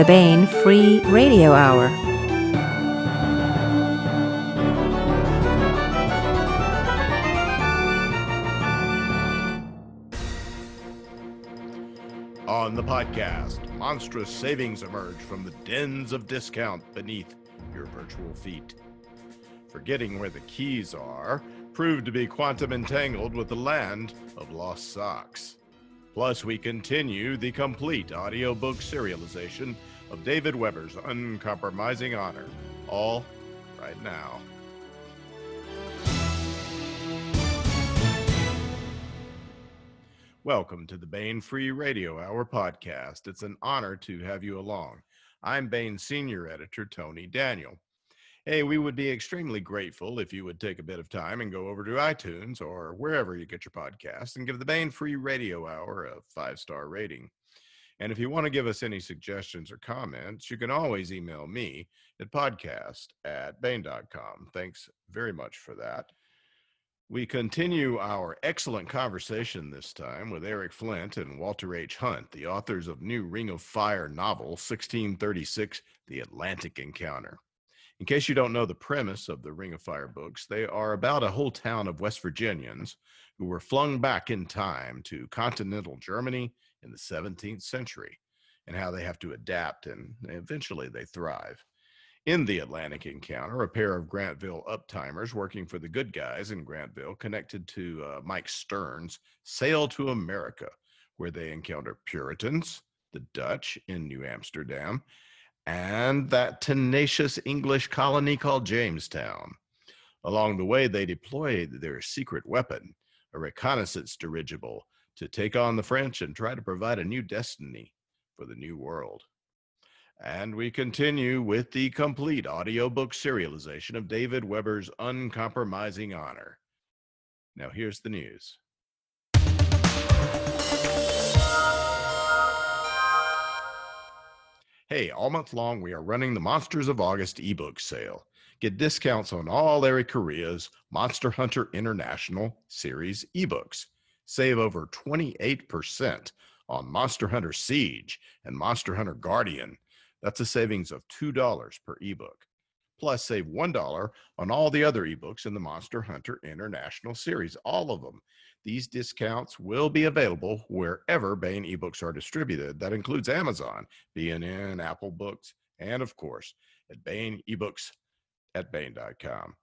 the Baen Free Radio Hour. On the podcast, monstrous savings emerge from the dens of discount beneath your virtual feet. Forgetting where the keys are proved to be quantum entangled with the land of lost socks. Plus, we continue the complete audiobook serialization of David Weber's Uncompromising Honor, all right now. Welcome to the Baen Free Radio Hour podcast. It's an honor to have you along. I'm Baen Senior Editor Tony Daniel. Hey, we would be extremely grateful if you would take a bit of time and go over to iTunes or wherever you get your podcasts and give the Baen Free Radio Hour a five star rating. And if you want to give us any suggestions or comments, you can always email me at podcast at baen.com. Thanks very much for that. We continue our excellent conversation this time with Eric Flint and Walter H. Hunt, the authors of new Ring of Fire novel 1636 The Atlantic Encounter. In case you don't know the premise of the Ring of Fire books, they are about a whole town of West Virginians who were flung back in time to continental Germany in the 17th century and how they have to adapt and eventually they thrive. In the Atlantic encounter, a pair of Grantville uptimers working for the good guys in Grantville, connected to uh, Mike Stearns, sail to America, where they encounter Puritans, the Dutch in New Amsterdam, and that tenacious English colony called Jamestown. Along the way, they deployed their secret weapon, a reconnaissance dirigible, to take on the French and try to provide a new destiny for the New World. And we continue with the complete audiobook serialization of David Weber's Uncompromising Honor. Now, here's the news. Hey, all month long, we are running the Monsters of August ebook sale. Get discounts on all Eric Correia's Monster Hunter International series ebooks. Save over 28% on Monster Hunter Siege and Monster Hunter Guardian. That's a savings of $2 per ebook. Plus, save $1 on all the other ebooks in the Monster Hunter International series, all of them. These discounts will be available wherever Baen ebooks are distributed. That includes Amazon, BNN, Apple Books, and of course, at Baen ebooks at Baen.com.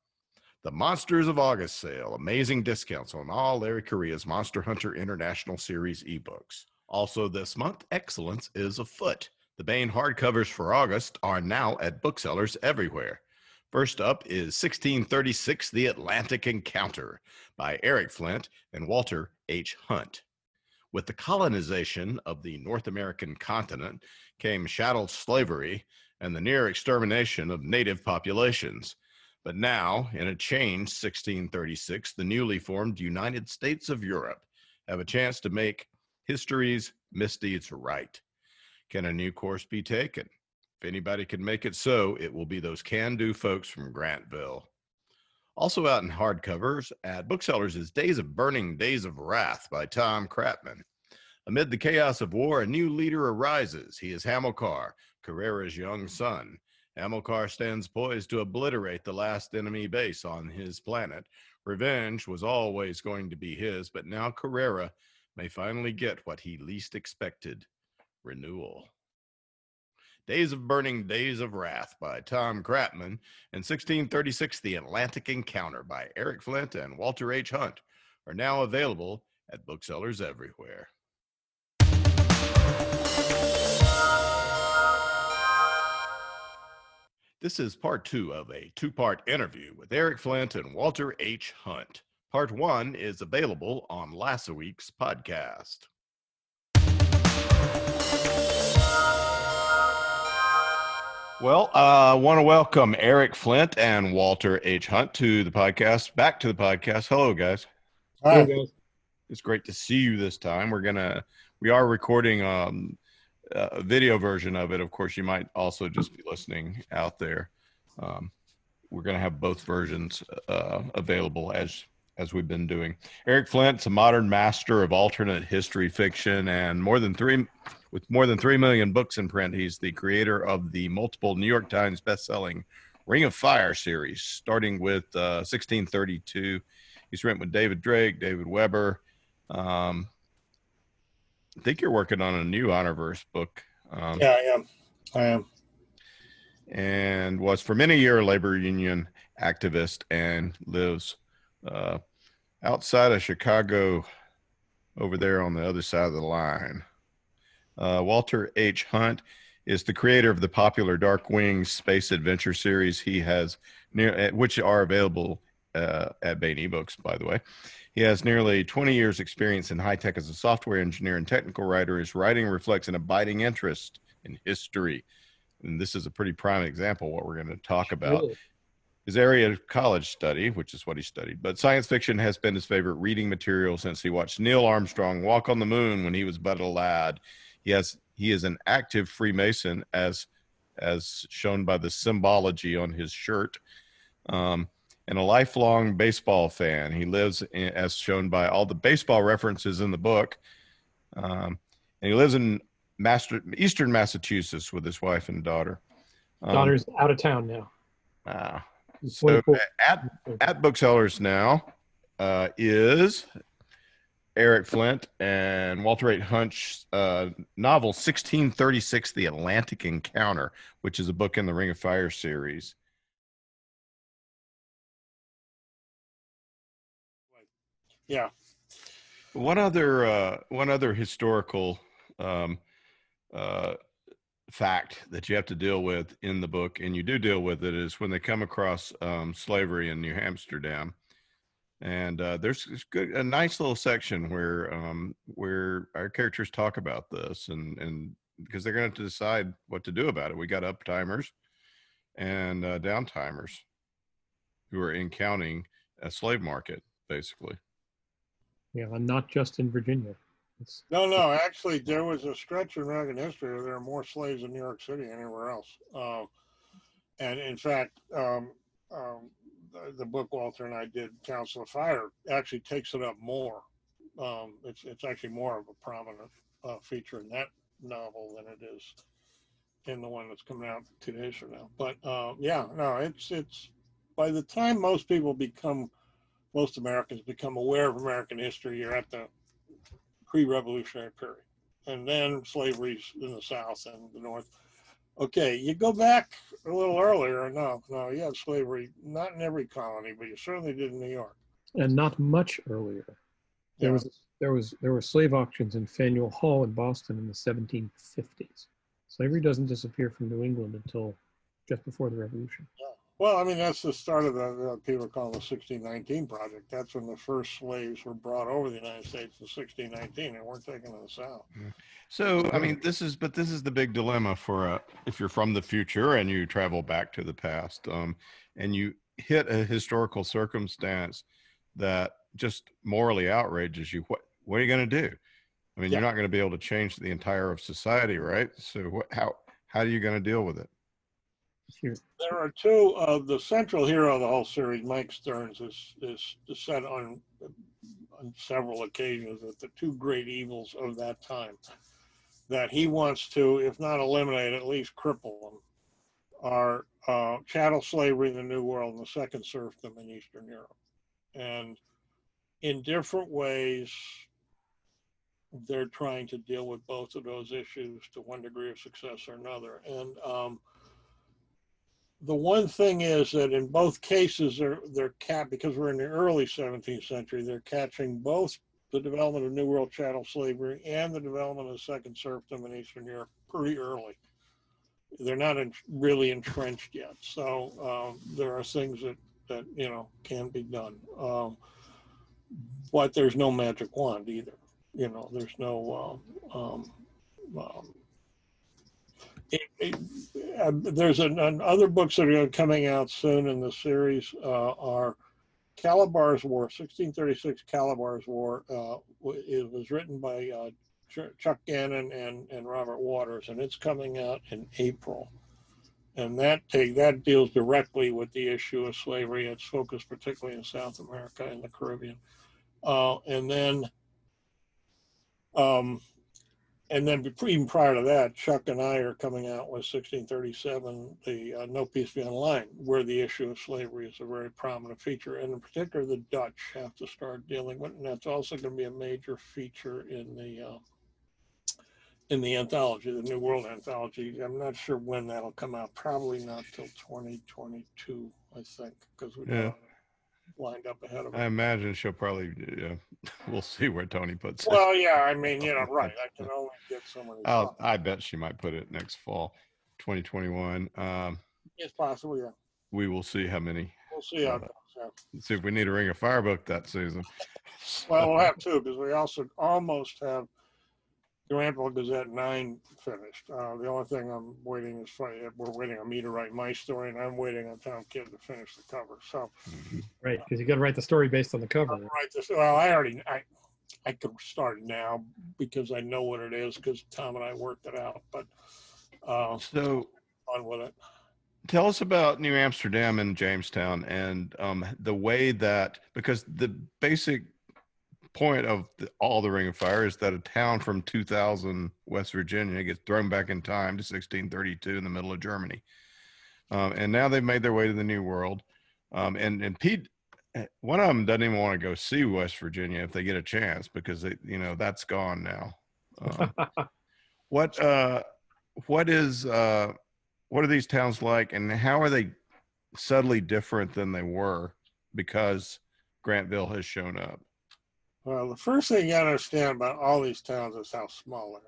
The Monsters of August sale, amazing discounts on all Larry Correia's Monster Hunter International Series ebooks. Also, this month, excellence is afoot. The Baen hardcovers for August are now at booksellers everywhere. First up is 1636 The Atlantic Encounter by Eric Flint and Walter H. Hunt. With the colonization of the North American continent came chattel slavery and the near extermination of native populations. But now, in a changed 1636, the newly formed United States of Europe have a chance to make history's misdeeds right. Can a new course be taken? If anybody can make it so, it will be those can do folks from Grantville. Also out in hardcovers at booksellers is Days of Burning, Days of Wrath by Tom Kratman. Amid the chaos of war, a new leader arises. He is Hamilcar, Carrera's young son. Hamilcar stands poised to obliterate the last enemy base on his planet. Revenge was always going to be his, but now Carrera may finally get what he least expected renewal. Days of Burning, Days of Wrath by Tom Kratman, and 1636 The Atlantic Encounter by Eric Flint and Walter H. Hunt are now available at booksellers everywhere. This is part two of a two part interview with Eric Flint and Walter H. Hunt. Part one is available on last week's podcast. Well, I uh, want to welcome Eric Flint and Walter H. Hunt to the podcast. Back to the podcast. Hello, guys. Hi, guys. It's great to see you this time. We're gonna we are recording um, a video version of it. Of course, you might also just be listening out there. Um, we're gonna have both versions uh, available as as we've been doing. Eric Flint's a modern master of alternate history fiction and more than three with more than 3 million books in print, he's the creator of the multiple New York Times best-selling Ring of Fire series, starting with uh, 1632. He's written with David Drake, David Weber. Um, I think you're working on a new Honorverse book. Um, yeah, I am. I am. And was for many year labor union activist and lives uh, outside of Chicago, over there on the other side of the line. Uh, Walter H. Hunt is the creator of the popular Dark Wings space adventure series. He has near, eh, which are available uh, at Baen eBooks, by the way. He has nearly 20 years experience in high tech as a software engineer and technical writer. His writing reflects an abiding interest in history. And this is a pretty prime example what we're going to talk about. Really? His area of college study, which is what he studied, but science fiction has been his favorite reading material since he watched Neil Armstrong walk on the moon when he was but a lad. He has he is an active Freemason as as shown by the symbology on his shirt. Um, and a lifelong baseball fan. He lives, in, as shown by all the baseball references in the book. Um, and he lives in Master, Eastern Massachusetts with his wife and daughter. Um, Daughter's out of town now. Uh, so at, at booksellers now uh, is Eric Flint and Walter H. Hunt's uh, novel 1636 The Atlantic Encounter, which is a book in the Ring of Fire series. Yeah. One other uh, one other historical um, uh, fact that you have to deal with in the book, and you do deal with it, is when they come across um, slavery in New Amsterdam, and uh, there's good, a nice little section where um, where our characters talk about this, and and because they're going to have to decide what to do about it. We got uptimers and uh, downtimers who are encountering a slave market, basically. Yeah, and not just in Virginia. It's, no, no. Actually, there was a stretch in American history where there are more slaves in New York City than anywhere else. Uh, and in fact, um, um, the, the, book Walter and I did, Council of Fire, actually takes it up more. Um, it's it's actually more of a prominent uh, feature in that novel than it is in the one that's coming out two days from now. But uh, yeah, no, it's it's by the time most people become most Americans become aware of American history, you're at the pre-revolutionary period. And then slavery's in the South and the North. Okay, you go back a little earlier. No, no, you had slavery, not in every colony, but you certainly did in New York. And not much earlier. There yeah. was there was there were slave auctions in Faneuil Hall in Boston in the 1750s. Slavery doesn't disappear from New England until just before the Revolution. Yeah. Well, I mean, that's the start of the, people call the 1619 project. That's when the first slaves were brought over the United States in 1619 and weren't taken to the South. So, I mean, this is, but this is the big dilemma for uh, if you're from the future and you travel back to the past um, and you hit a historical circumstance that just morally outrages you. What, what are you going to do? I mean, yeah. you're not going to be able to change the entire of society, right? So, what, how, how are you going to deal with it? There are two. Uh, the central hero of the whole series, Mike Stearns, is is, said on on several occasions that the two great evils of that time that he wants to, if not eliminate, at least cripple them, are uh, chattel slavery in the New World and the second serfdom in Eastern Europe. And in different ways, they're trying to deal with both of those issues to one degree of success or another. And um, the one thing is that in both cases they're they're cat because we're in the early 17th century they're catching both the development of new world chattel slavery and the development of second serfdom in eastern europe pretty early. They're not in, really entrenched yet so um, there are things that that you know can be done. Um, but there's no magic wand either you know there's no um, um, um it, it, uh, there's an, an, other books that are coming out soon in the series uh, are Calabar's War, 1636 Calabar's War. Uh, it was written by uh, Chuck Gannon and, and Robert Waters, and it's coming out in April. And that take that deals directly with the issue of slavery. It's focused particularly in South America and the Caribbean. Uh, and then um, and then even prior to that, Chuck and I are coming out with 1637, the uh, No Peace Beyond the Line, where the issue of slavery is a very prominent feature. And in particular, the Dutch have to start dealing with, it, and that's also going to be a major feature in the uh, in the anthology, the New World anthology. I'm not sure when that'll come out. Probably not till 2022, I think, because we Yeah. Lined up ahead of I imagine she'll probably. Yeah, we'll see where Tony puts it. Well, yeah, I mean, you know, right. I can only get so many. I'll. I bet she might put it next fall, 2021. Um, It's possible, yeah. we will see how many. We'll see how Uh, it goes. yeah. See if we need a Ring of Fire book that season. Well, we'll have two because we also almost have the Rampart Gazette nine finished. Uh, the only thing I'm waiting is for, we're waiting on me to write my story and I'm waiting on Tom Kidd to finish the cover. So. Right, because you got to write the story based on the cover. I'll write this. Well, I already, I, I could start now because I know what it is because Tom and I worked it out, but, uh, So on with it. tell us about New Amsterdam and Jamestown and um, the way that because the basic point of the, all the Ring of Fire is that a town from 2000 West Virginia gets thrown back in time to 1632 in the middle of Germany, um, and now they've made their way to the New World. Um, and and Pete, eh, one of them doesn't even want to go see West Virginia if they get a chance because they you know that's gone now. Um, what uh, what is uh, what are these towns like and how are they subtly different than they were because Grantville has shown up? Well, the first thing you gotta understand about all these towns is how small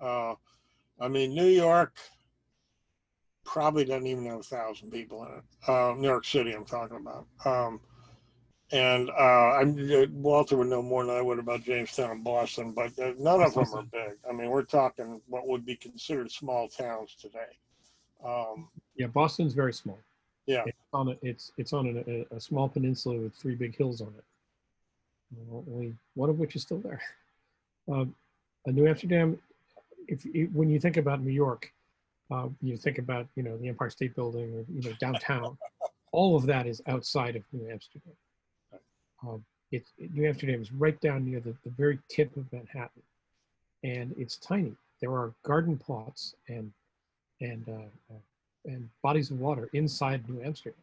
they are. Uh, I mean, New York probably doesn't even have a thousand people in it. Uh, New York City, I'm talking about. Um, and uh, Walter would know more than I would about Jamestown and Boston, but uh, none of them are big. I mean, we're talking what would be considered small towns today. Um, Yeah, Boston's very small. Yeah. It's on a, it's it's on a, a small peninsula with three big hills on it. Only one of which is still there. Um, New Amsterdam, if you- when you think about New York, uh, you think about you know the Empire State Building or you know downtown. All of that is outside of New Amsterdam. Um, it's New Amsterdam is right down near the, the very tip of Manhattan, and it's tiny. There are garden plots and and uh, uh, and bodies of water inside New Amsterdam.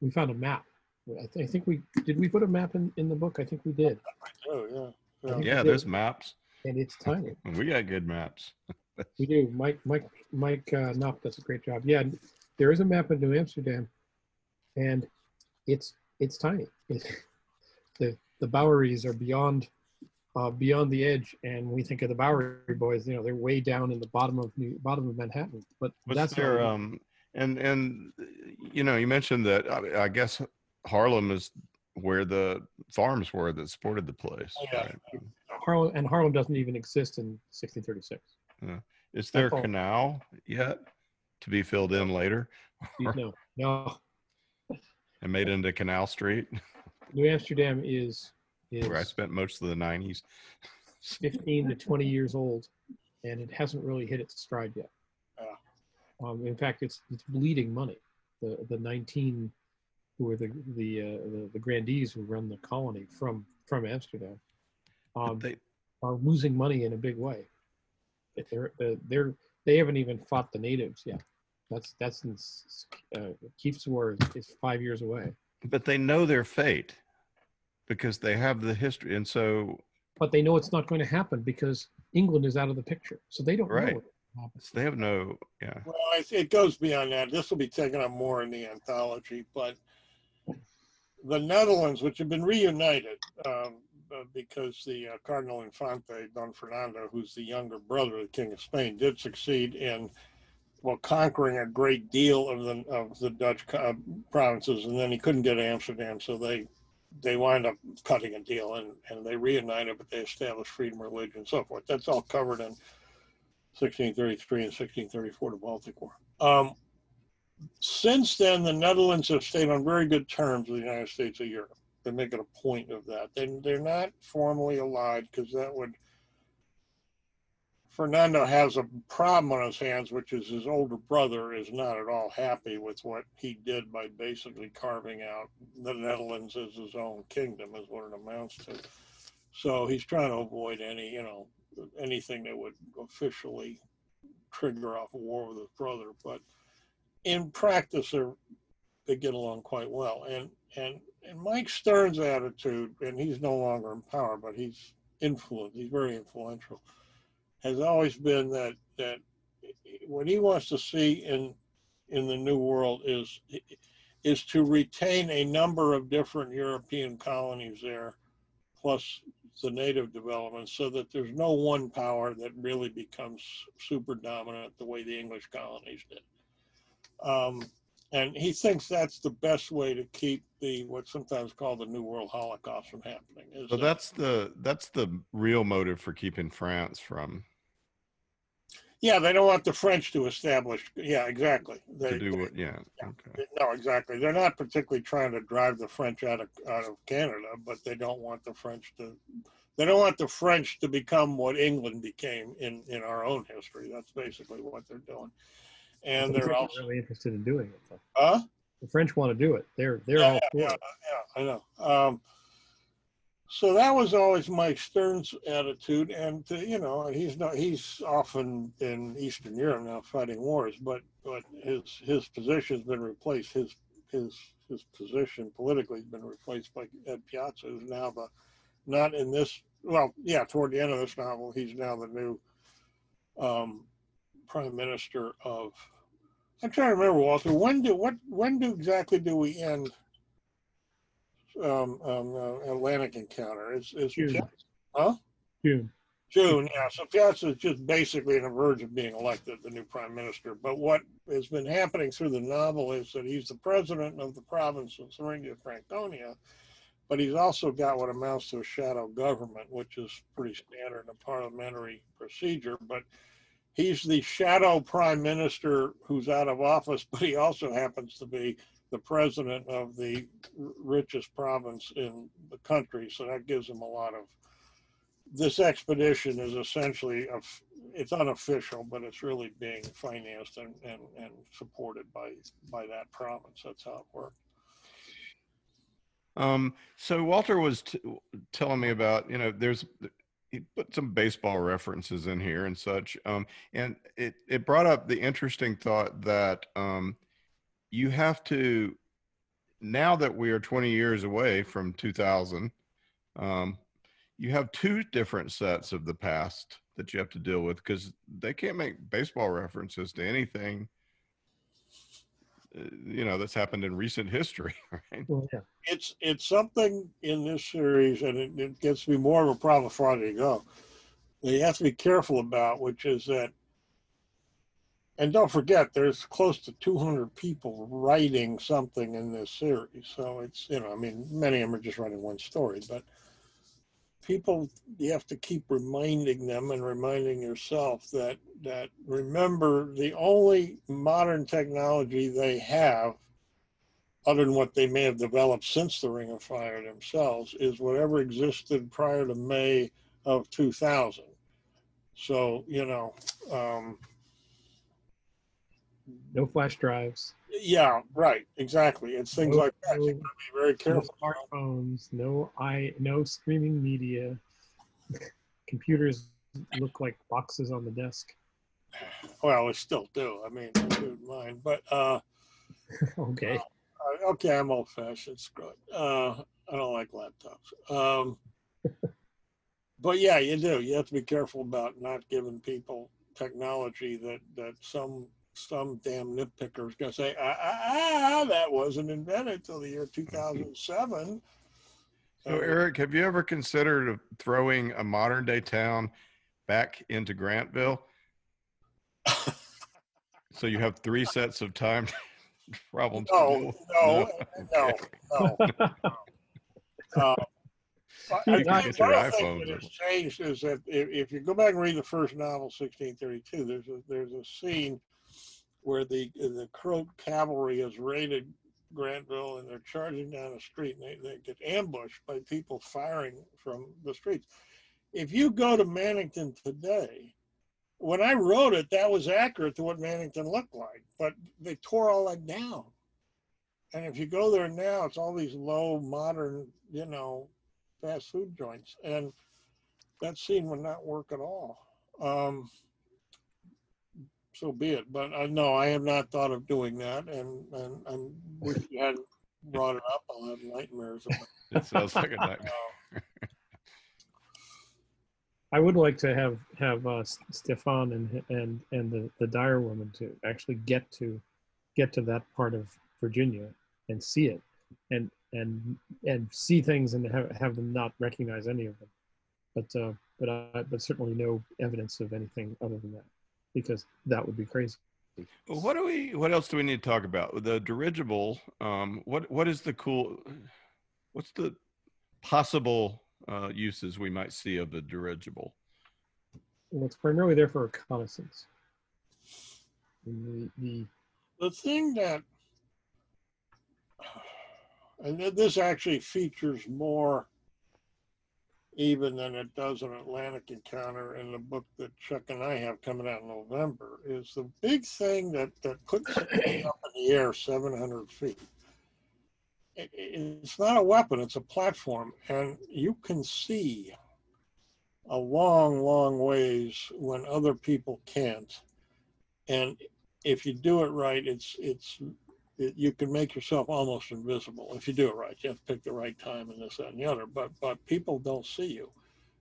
We found a map. I, th- I think we did. We put a map in, in the book. I think we did, oh yeah, yeah. Yeah, there's maps. and it's tiny. We got good maps. We do. Mike Mike Mike uh, Knopf does a great job. Yeah, there is a map of New Amsterdam, and it's it's tiny. It, the the Boweries are beyond uh, beyond the edge, and we think of the Bowery Boys. You know, they're way down in the bottom of New, bottom of Manhattan. But What's that's not their um and and you know you mentioned that I, I guess Harlem is where the farms were that supported the place. Oh, yeah. right? Harlem and Harlem doesn't even exist in 1636. Yeah. Is there a canal yet to be filled in later No, no. and made into Canal Street, New Amsterdam is is where I spent most of the '90s? 15 to 20 years old, and it hasn't really hit its stride yet. Yeah. Um, in fact, it's it's bleeding money. The the 19 who are the the uh, the, the grandees who run the colony from from Amsterdam um, They, are losing money in a big way. They're uh, they're they haven't even fought the natives yet. That's that's in, uh, Kieft's War is, is five years away. but they know their fate because they have the history, and so but they know it's not going to happen because England is out of the picture. So they don't Right. know what happens. they have no yeah. Well, it goes beyond that. This will be taken up more in the anthology, but the Netherlands, which have been reunited um, uh, because the uh, Cardinal Infante Don Fernando, who's the younger brother of the King of Spain, did succeed in well conquering a great deal of the of the Dutch uh, provinces, and then he couldn't get Amsterdam, so they they wind up cutting a deal and, and they reunited, but they established freedom of religion and so forth. That's all covered in 1633 and 1634, the Baltic War. Um, since then, the Netherlands have stayed on very good terms with the United States of Europe. They make it a point of that. They, they're not formally allied because that would. Fernando has a problem on his hands, which is his older brother is not at all happy with what he did by basically carving out the Netherlands as his own kingdom, is what it amounts to. So he's trying to avoid any, you know, anything that would officially trigger off a war with his brother. But in practice, they get along quite well. And and and Mike Stearns' attitude, and he's no longer in power, but he's influenced. He's very influential. Has always been that that what he wants to see in in the new world is is to retain a number of different European colonies there, plus the native development, so that there's no one power that really becomes super dominant the way the English colonies did. Um, and he thinks that's the best way to keep the what's sometimes called the New World Holocaust from happening. So that- that's the that's the real motive for keeping France from yeah, they don't want the French to establish. Yeah, exactly. They, to do what. Yeah. Okay. No, exactly. They're not particularly trying to drive the French out of out of Canada, but they don't want the French to. They don't want the French to become what England became in in our own history. That's basically what they're doing, and The they're also. really interested in doing it. Though. Huh? The French want to do it. They're they're Yeah, all for yeah, it. yeah, I know. Um, so that was always Mike Stearns' attitude, and uh, you know, he's not he's often in Eastern Europe now fighting wars, but but his his position's been replaced. His his his position politically has been replaced by Ed Piazza, who's now the not in this. Well, yeah, toward the end of this novel, he's now the new um, prime minister of. I'm trying to remember, Walter. When do what? When do exactly do we end um, um, uh, Atlantic encounter? Is is June. Huh? June. June, yeah. So Piazza is just basically on the verge of being elected the new prime minister. But what has been happening through the novel is that he's the president of the province of Thuringia Franconia, but he's also got what amounts to a shadow government, which is pretty standard in a parliamentary procedure. But he's the shadow prime minister who's out of office, but he also happens to be the president of the richest province in the country. So that gives him a lot of this expedition is essentially a, it's unofficial, but it's really being financed and, and, and supported by by that province. That's how it works. Um, so Walter was telling me about, you know, there's he put some baseball references in here and such. Um, and it it brought up the interesting thought that um, you have to now that we are 20 years away from 2000, um, you have two different sets of the past that you have to deal with because they can't make baseball references to anything. Uh, You know that's happened in recent history, right? Well, yeah. It's it's something in this series, and it, it gets to be more of a problem the farther you go. That you have to be careful about, which is that, and don't forget, there's close to 200 people writing something in this series. So it's you know, I mean, many of them are just writing one story, but people you have to keep reminding them and reminding yourself that that remember the only modern technology they have other than what they may have developed since the ring of fire themselves is whatever existed prior to may of 2000 so you know um, No flash drives. yeah right exactly it's things No- like that you no- gotta be very No careful smartphones. No i. No streaming media. Computers look like boxes on the desk. well they still do i mean mine but uh okay. Uh, okay, I'm old fashioned. Screw it. Uh, I don't like laptops. Um, but yeah, you do. You have to be careful about not giving people technology that that some some damn nitpicker is going to say, ah, ah, ah, that wasn't invented till the year 2007. So, Eric, have you ever considered throwing a modern day town back into Grantville? so you have three sets of time problems. No, no, no, Okay. no. Uh, I- I think one of the things that has changed is that if, if you go back and read the first novel, 1632, there's a there's a scene where the the Croat cavalry has raided Grantville and they're charging down the street and they, they get ambushed by people firing from the streets. If you go to Mannington today, when I wrote it, that was accurate to what Mannington looked like, but they tore all that down. And if you go there now, it's all these low modern, you know, fast food joints. And that scene would not work at all. Um, so be it. But I no, I have not thought of doing that, and and I wish you hadn't brought it up. I'll have nightmares. About It sounds like a nightmare. I would like to have have uh, Stefan and and and the the Dyer woman to actually get to get to that part of Virginia and see it, and and and see things and have have them not recognize any of them, but uh, but uh, but certainly no evidence of anything other than that, because that would be crazy. What do we? What else do we need to talk about? The dirigible. Um, what what is the cool? What's the possible uh, uses we might see of the dirigible? Well, it's primarily there for reconnaissance. The, the the thing that, and th- this actually features more even than it does an Atlantic encounter in the book that Chuck and I have coming out in November, is the big thing that, that puts it up in the air 700 feet. It- it's not a weapon, it's a platform, and you can see a long, long ways when other people can't. And if you do it right, it's it's it, you can make yourself almost invisible if you do it right. You have to pick the right time and this, that, and the other. But but people don't see you,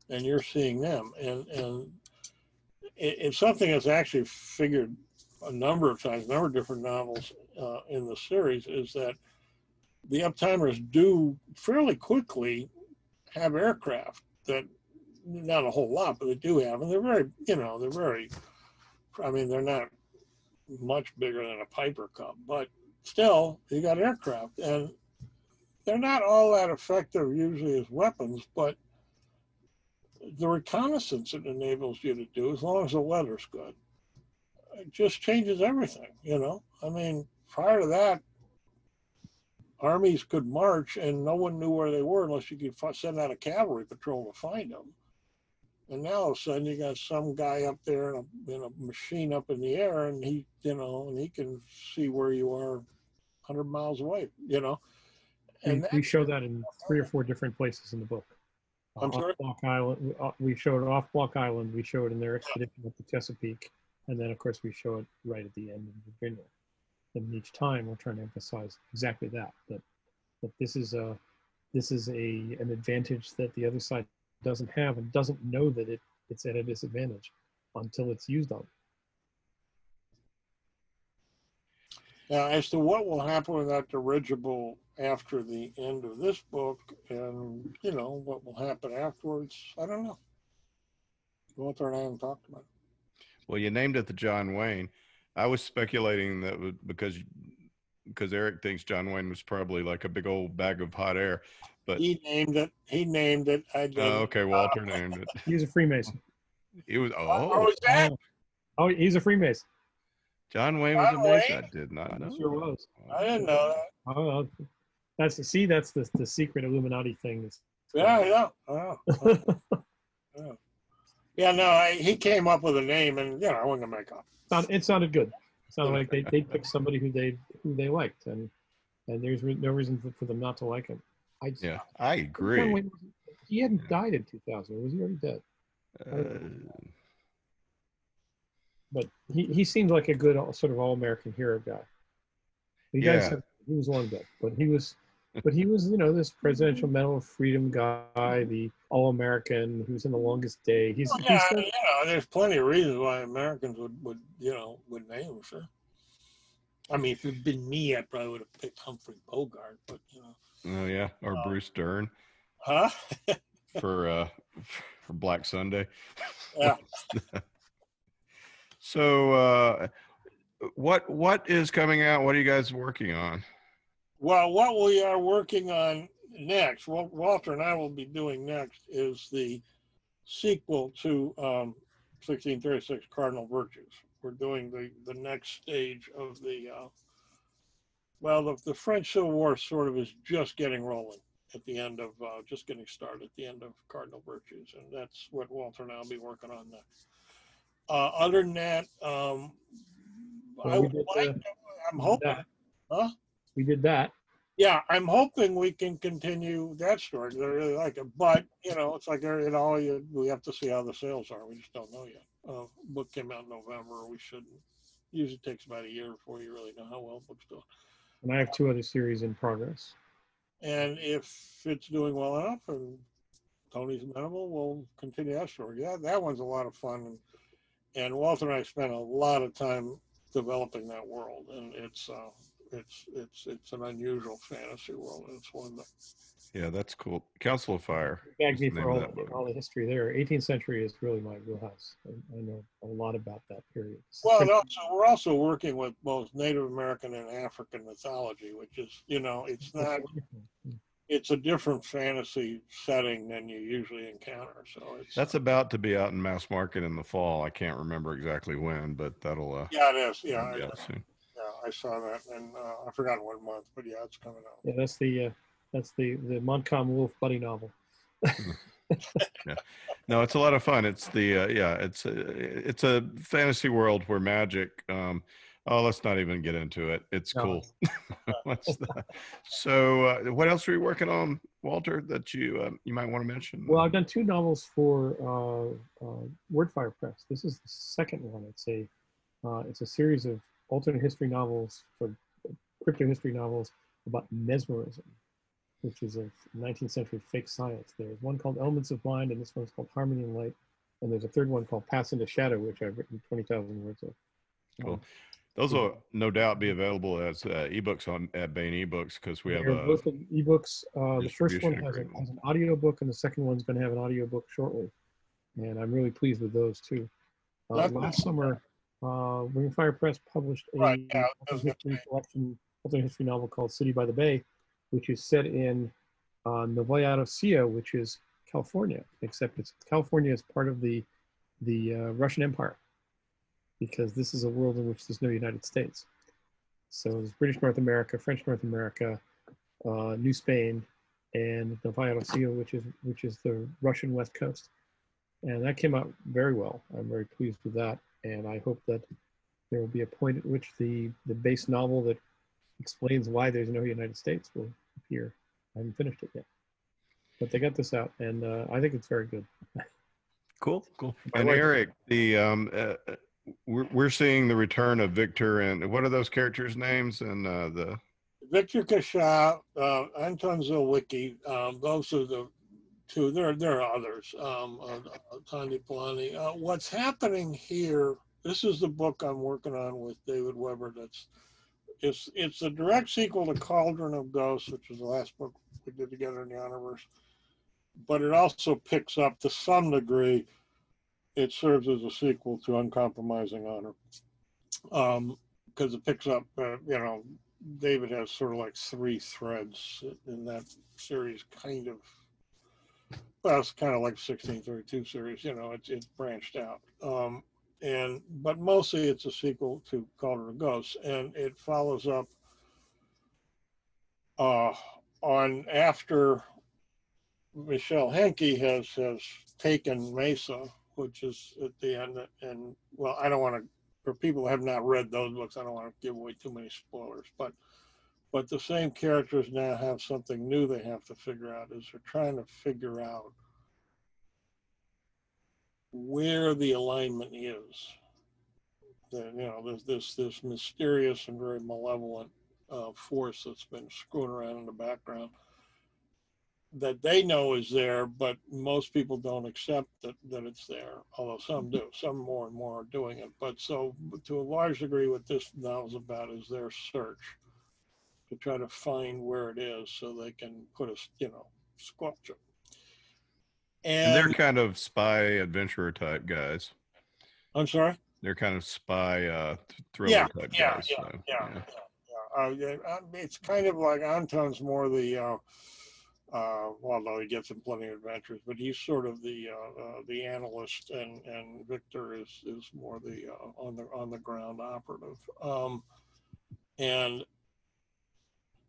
and you're seeing them. And and it, it's something that's actually figured a number of times, a number of different novels uh, in the series, is that the uptimers do fairly quickly have aircraft that not a whole lot, but they do have, and they're very you know they're very. I mean, they're not much bigger than a Piper Cub, but still, you got aircraft, and they're not all that effective usually as weapons, but the reconnaissance it enables you to do, as long as the weather's good, it just changes everything, you know? I mean, prior to that, armies could march and no one knew where they were unless you could send out a cavalry patrol to find them. And now all of a sudden you got some guy up there in a, in a machine up in the air and he, you know, and he can see where you are 100 miles away, you know? we, And we that, show that in three or four different places in the book. I'm sorry? Off Block Island, we- uh, we show it off Block Island. We show it in their expedition up the Chesapeake, and then of course we show it right at the end in Virginia. And each time we're trying to emphasize exactly that that that this is a this is a an advantage that the other side doesn't have and doesn't know that it it's at a disadvantage until it's used on. Now, as to what will happen with that dirigible after the end of this book and, you know, what will happen afterwards, I don't know. Walter and I haven't talked about it. Well, you named it the John Wayne. I was speculating that because because Eric thinks John Wayne was probably like a big old bag of hot air. But He named it. He named it. I didn't. oh, okay, Walter named it. He's a Freemason. He was Oh, oh is that? Oh, he's a Freemason. John Wayne was a John Mason. Wayne? I did not know. Sure was. I didn't know that. Oh, that's the see. That's the the secret Illuminati thing. Is Yeah, yeah. Oh, yeah. yeah, no, I, he came up with a name, and you know, I wasn't gonna make up. sound, it sounded good. It sounded like they, they picked somebody who they who they liked, and and there's re- no reason for, for them not to like him. I just, Yeah, I John agree. Wayne he hadn't died in 2000, or was he already dead? Uh, But he, he seemed like a good sort of all American hero guy. He does Yeah. have, he was long dead, but he was but he was you know this Presidential Medal of Freedom guy, the all American who's in the longest day. He's, Well, he's yeah, got- you there's plenty of reasons why Americans would, would you know, would name him, sure. I mean, if it'd been me, I probably would have picked Humphrey Bogart, but you know, oh yeah, or Uh, Bruce Dern huh? for uh for Black Sunday. Yeah. so uh what what is coming out? What are you guys working on? Well, what we are working on next, what Walter and I will be doing next, is the sequel to um, 1636 Cardinal Virtues. We're doing the, the next stage of the, uh, well, the, the French Civil War sort of is just getting rolling at the end of, uh, just getting started at the end of Cardinal Virtues. And that's what Walter and I will be working on next. Uh, other than that, um, Well, I would like to, I'm hoping, huh? we did that. Yeah, I'm hoping we can continue that story. I really like it, but you know, it's like you know, you, we have to see how the sales are. We just don't know yet. Uh, book came out in November. We shouldn't. Usually takes about a year before you really know how well book's doing. And I have two other series in progress. And if it's doing well enough and Tony's amenable, we'll continue that story. Yeah, that one's a lot of fun. And, and Walter and I spent a lot of time developing that world. And it's, uh, it's, it's, it's an unusual fantasy world. And it's one that, Yeah, that's cool. Council of Fire. Bagged is me for all, the- all the history there. 18th century is really my wheelhouse. I, I know a lot about that period. well, and also, we're also working with both Native American and African mythology, which is, you know, it's not, it's a different fantasy setting than you usually encounter. So it's, That's about to be out in mass market in the fall. I can't remember exactly when, but that'll uh yeah, it is. Yeah. I, yeah. I saw that and uh, I forgot what month, but yeah, it's coming out. Yeah, that's the uh, that's the the Montcalm Wolfe buddy novel. yeah. No, it's a lot of fun. It's the uh, yeah, it's a, it's a fantasy world where magic. Um, oh, let's not even get into it. It's No. cool. So, uh, what else are you working on, Walter? That you um, you might want to mention? Well, I've done two novels for uh, uh, Wordfire Press. This is the second one. It's a uh, it's a series of alternate history novels for crypto history novels about mesmerism, which is a 19th century fake science. There's one called Elements of Mind, and this one's called Harmony and Light. And there's a third one called Pass into Shadow, which I've written 20,000 words of. Cool. Those will no doubt be available as uh, ebooks on at Baen Ebooks because we have They're both ebooks. Uh, the first one has, a, has an audio book, and the second one's going to have an audio book shortly. And I'm really pleased with those too. Uh, last summer, uh, Ring of Fire Press published a Right, yeah, I was alternate history collection, alternate history novel called City by the Bay, which is set in uh, Novaya Rossiya, which is California, except it's California is part of the the uh, Russian Empire, because this is a world in which there's no United States. So there's British North America, French North America, uh, New Spain, and Novaya Rossiya, which is which is the Russian West Coast, and that came out very well. I'm very pleased with that, and I hope that there will be a point at which the the base novel that explains why there's no United States will appear. I haven't finished it yet, but they got this out, and uh, I think it's very good. Cool, cool. My And wife- Eric, the um, uh, we're we're seeing the return of Victor and what are those characters' names and uh, the Victor Cachat, uh, Anton Zilwicki, um, those are the two. There, there are others. Um, uh, Thandi Palane. Uh, what's happening here? This is the book I'm working on with David Weber. That's it's it's a direct sequel to Cauldron of Ghosts, which was the last book we did together in the Universe. But it also picks up to some degree. It serves as a sequel to Uncompromising Honor, because it picks up, uh, you know, David has sort of like three threads in that series, kind of. Well, it's kind of like 1632 series, you know, it's it's branched out. Um, and but mostly it's a sequel to Cauldron of Ghosts, and it follows up uh, on after Michelle Henke has has taken Mesa, which is at the end, and well, I don't want to for people who have not read those books, I don't want to give away too many spoilers, but but the same characters now have something new they have to figure out is they're trying to figure out where the alignment is. That you know, there's this this mysterious and very malevolent uh, force that's been screwing around in the background that they know is there, but most people don't accept that, that it's there, although some do. Some more and more are doing it. But so, to a large degree, what this novel's about is their search to try to find where it is so they can put a, you know, sculpture. and they're kind of spy adventurer type guys. I'm sorry? They're kind of spy uh, th- thriller Yeah, type yeah, guys. yeah, so, yeah, yeah. Uh, yeah, uh, it's kind of like Anton's more the, uh, uh, although he gets in plenty of adventures, but he's sort of the uh, uh, the analyst, and and Victor is is more the uh, on the on the ground operative. Um, and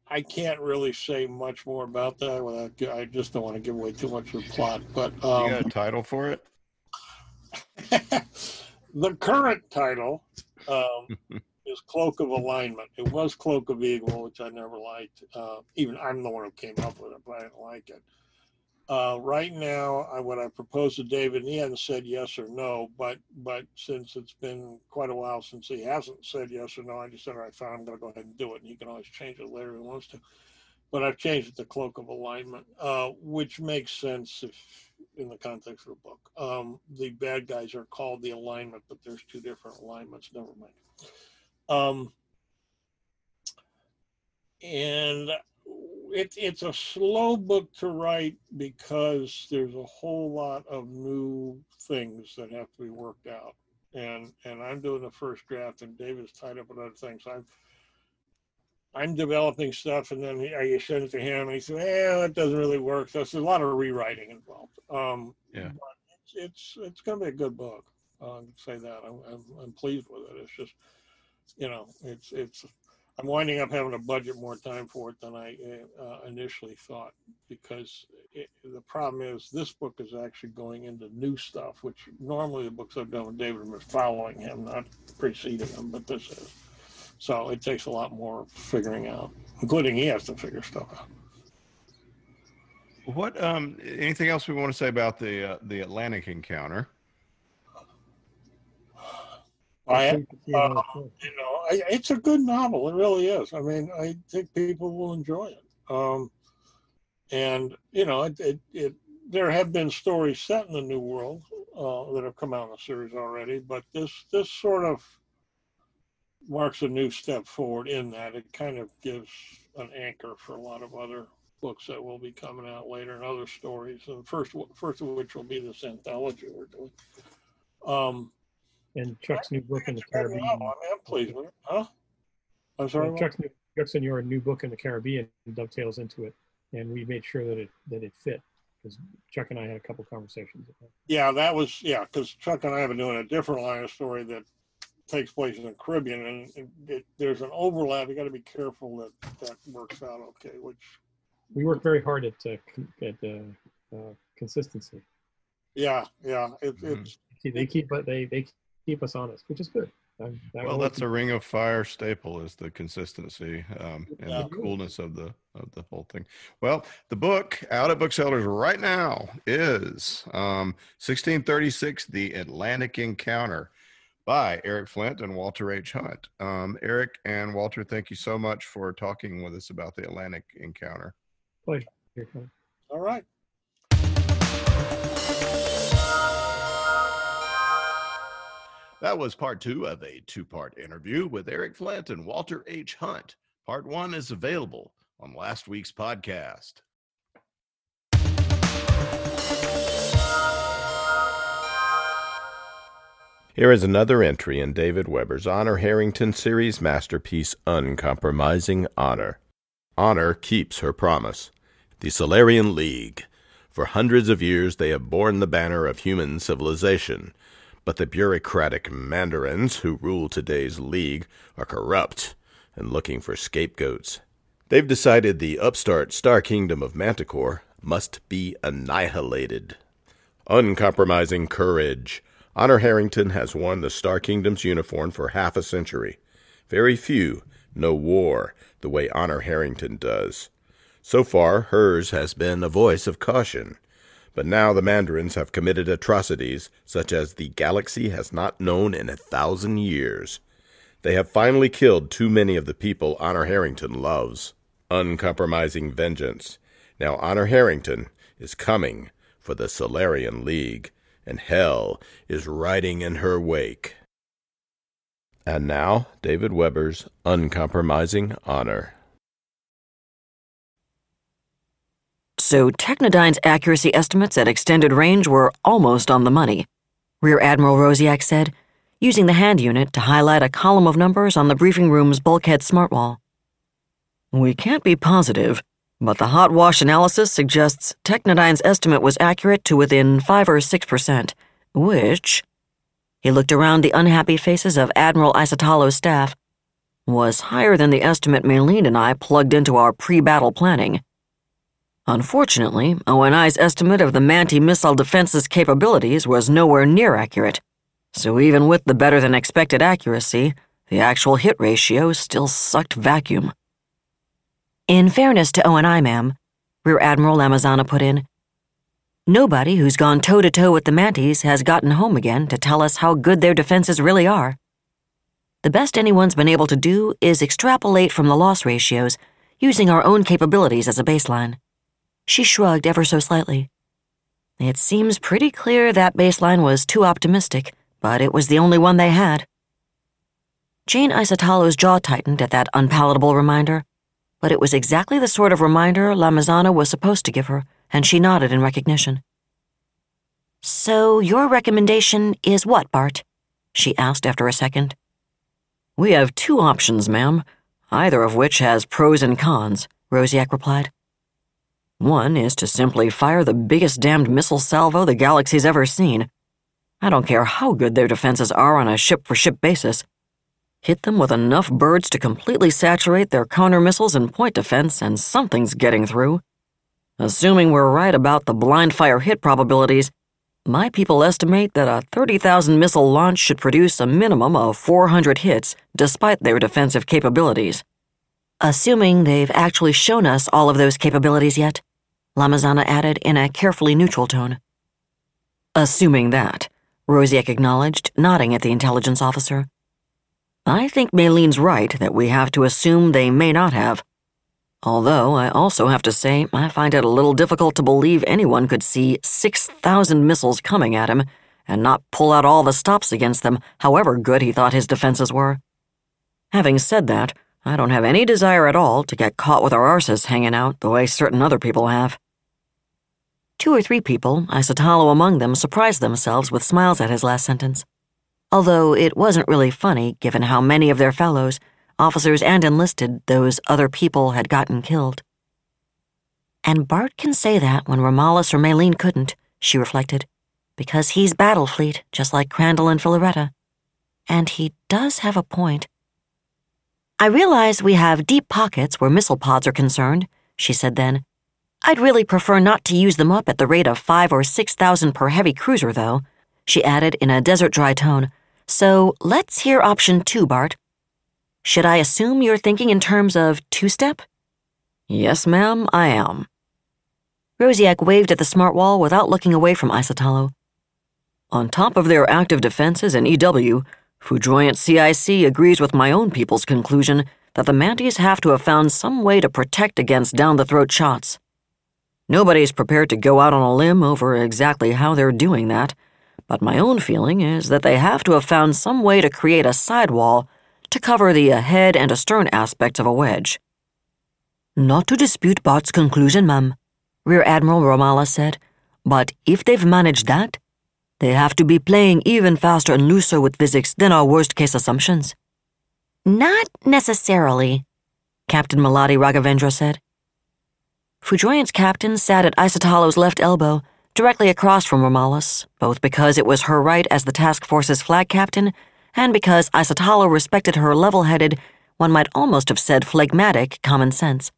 I can't really say much more about that without. I just don't want to give away too much of the plot, but You um, got a title for it? the current title um, is Cloak of Alignment. It was Cloak of Evil, which I never liked. Uh, even I'm the one who came up with it, but I didn't like it. Uh, right now, I, what I proposed to David, and he hasn't said yes or no, but but since it's been quite a while since he hasn't said yes or no, I just said, all right, fine, I'm going to go ahead and do it. And he can always change it later if he wants to. But I've changed it to Cloak of Alignment, uh, which makes sense if in the context of the book. Um, the bad guys are called the alignment, but there's two different alignments. Never mind. Um, and it, it's a slow book to write because there's a whole lot of new things that have to be worked out. And and I'm doing the first draft, and David's tied up with other things. I'm I'm developing stuff, and then I send it to him, and he says, "Yeah, that doesn't really work." So there's a lot of rewriting involved. Um, yeah, it's it's, it's going to be a good book. I'll say that I'm, I'm I'm pleased with it. It's just you know, it's it's I'm winding up having to budget more time for it than I uh, initially thought because it, the problem is this book is actually going into new stuff, which normally the books I've done with David are following him, not preceding him, but this is. So it takes a lot more figuring out, including he has to figure stuff out. What um anything else we want to say about the uh, the Atlantic encounter? I, uh, you know, I, it's a good novel. It really is. I mean, I think people will enjoy it. Um, and you know, it, it, it, there have been stories set in the New World uh, that have come out in the series already, but this this sort of marks a new step forward in that it kind of gives an anchor for a lot of other books that will be coming out later and other stories. And first, first of which will be this anthology we're doing. Um, and Chuck's new book in the Caribbean. I mean, I'm pleased with it. Huh? I'm sorry. Chuck's, new, Chuck's and your new book in the Caribbean dovetails into it, and we made sure that it that it fit because Chuck and I had a couple conversations. Yeah, that was yeah, because Chuck and I have been doing a different line of story that takes place in the Caribbean, and it, it, there's an overlap. You got to be careful that that works out okay. Which we work very hard at uh, at uh, uh, consistency. Yeah, yeah, it, mm-hmm. it's they keep but they they keep us honest, which is good. I'm, well, that's a Ring of Fire staple is the consistency um, and yeah. the coolness of the of the whole thing. Well, the book out at booksellers right now is um, 1636: The Atlantic Encounter by Eric Flint and Walter H. Hunt. Um, Eric and Walter, thank you so much for talking with us about the Atlantic Encounter. Pleasure. All right. That was part two of a two part interview with Eric Flint and Walter H. Hunt. Part one is available on last week's podcast. Here is another entry in David Weber's Honor Harrington series masterpiece, Uncompromising Honor. Honor keeps her promise. The Solarian League. For hundreds of years, they have borne the banner of human civilization but the bureaucratic mandarins who rule today's league are corrupt and looking for scapegoats. They've decided the upstart Star Kingdom of Manticore must be annihilated. Uncompromising courage. Honor Harrington has worn the Star Kingdom's uniform for half a century. Very few know war the way Honor Harrington does. So far, hers has been a voice of caution. But now the Mandarins have committed atrocities such as the galaxy has not known in a thousand years. They have finally killed too many of the people Honor Harrington loves. Uncompromising vengeance. Now Honor Harrington is coming for the Solarian League, and hell is riding in her wake. And now, David Weber's Uncompromising Honor. So Technodyne's accuracy estimates at extended range were almost on the money. Rear Admiral Rosiak said, using the hand unit to highlight a column of numbers on the briefing room's bulkhead smart wall. We can't be positive, but the hot wash analysis suggests Technodyne's estimate was accurate to within 5 or 6%, which, he looked around the unhappy faces of Admiral Isotalo's staff, was higher than the estimate Maylene and I plugged into our pre battle planning. Unfortunately, ONI's estimate of the Manti missile defense's capabilities was nowhere near accurate. So even with the better than expected accuracy, the actual hit ratio still sucked vacuum. In fairness to ONI, ma'am, Rear Admiral Lamazana put in, nobody who's gone toe to toe with the Manties has gotten home again to tell us how good their defenses really are. The best anyone's been able to do is extrapolate from the loss ratios, using our own capabilities as a baseline. She shrugged ever so slightly. It seems pretty clear that baseline was too optimistic, but it was the only one they had. Jane Isotalo's jaw tightened at that unpalatable reminder, but it was exactly the sort of reminder Lamazana was supposed to give her, and she nodded in recognition. So, your recommendation is what, Bart? she asked after a second. We have two options, ma'am, either of which has pros and cons, Rosiak replied. One is to simply fire the biggest damned missile salvo the galaxy's ever seen. I don't care how good their defenses are on a ship for ship basis. Hit them with enough birds to completely saturate their counter missiles and point defense, and something's getting through. Assuming we're right about the blind fire hit probabilities, my people estimate that a 30,000 missile launch should produce a minimum of 400 hits despite their defensive capabilities. Assuming they've actually shown us all of those capabilities yet, Lamazana added in a carefully neutral tone. Assuming that, Rosiak acknowledged, nodding at the intelligence officer. I think Maylene's right that we have to assume they may not have. Although I also have to say, I find it a little difficult to believe anyone could see 6,000 missiles coming at him and not pull out all the stops against them, however good he thought his defenses were. Having said that, I don't have any desire at all to get caught with our arses hanging out the way certain other people have. Two or three people, Isotalo among them, surprised themselves with smiles at his last sentence although it wasn't really funny given how many of their fellows, officers and enlisted, those other people had gotten killed. And Bart can say that when Romalis or Maylene couldn't, she reflected, because he's Battlefleet, just like Crandall and Filaretta. And he does have a point. I realize we have deep pockets where missile pods are concerned, she said then. I'd really prefer not to use them up at the rate of five or six thousand per heavy cruiser, though, she added in a desert dry tone, so let's hear option two, Bart. Should I assume you're thinking in terms of two step? Yes, ma'am, I am. Rosiak waved at the smart wall without looking away from Isotalo. On top of their active defenses in EW, Foudroyant CIC agrees with my own people's conclusion that the Manties have to have found some way to protect against down the throat shots. Nobody's prepared to go out on a limb over exactly how they're doing that but my own feeling is that they have to have found some way to create a sidewall to cover the uh, ahead and astern aspects of a wedge. Not to dispute Bart's conclusion, ma'am, Rear Admiral Romalis said, but if they've managed that, they have to be playing even faster and looser with physics than our worst case assumptions. Not necessarily, Captain Malati Raghavendra said. Foudroyant's captain sat at Isotalo's left elbow directly across from Romalis, both because it was her right as the task force's flag captain and because Isotalo respected her level headed, one might almost have said phlegmatic, common sense.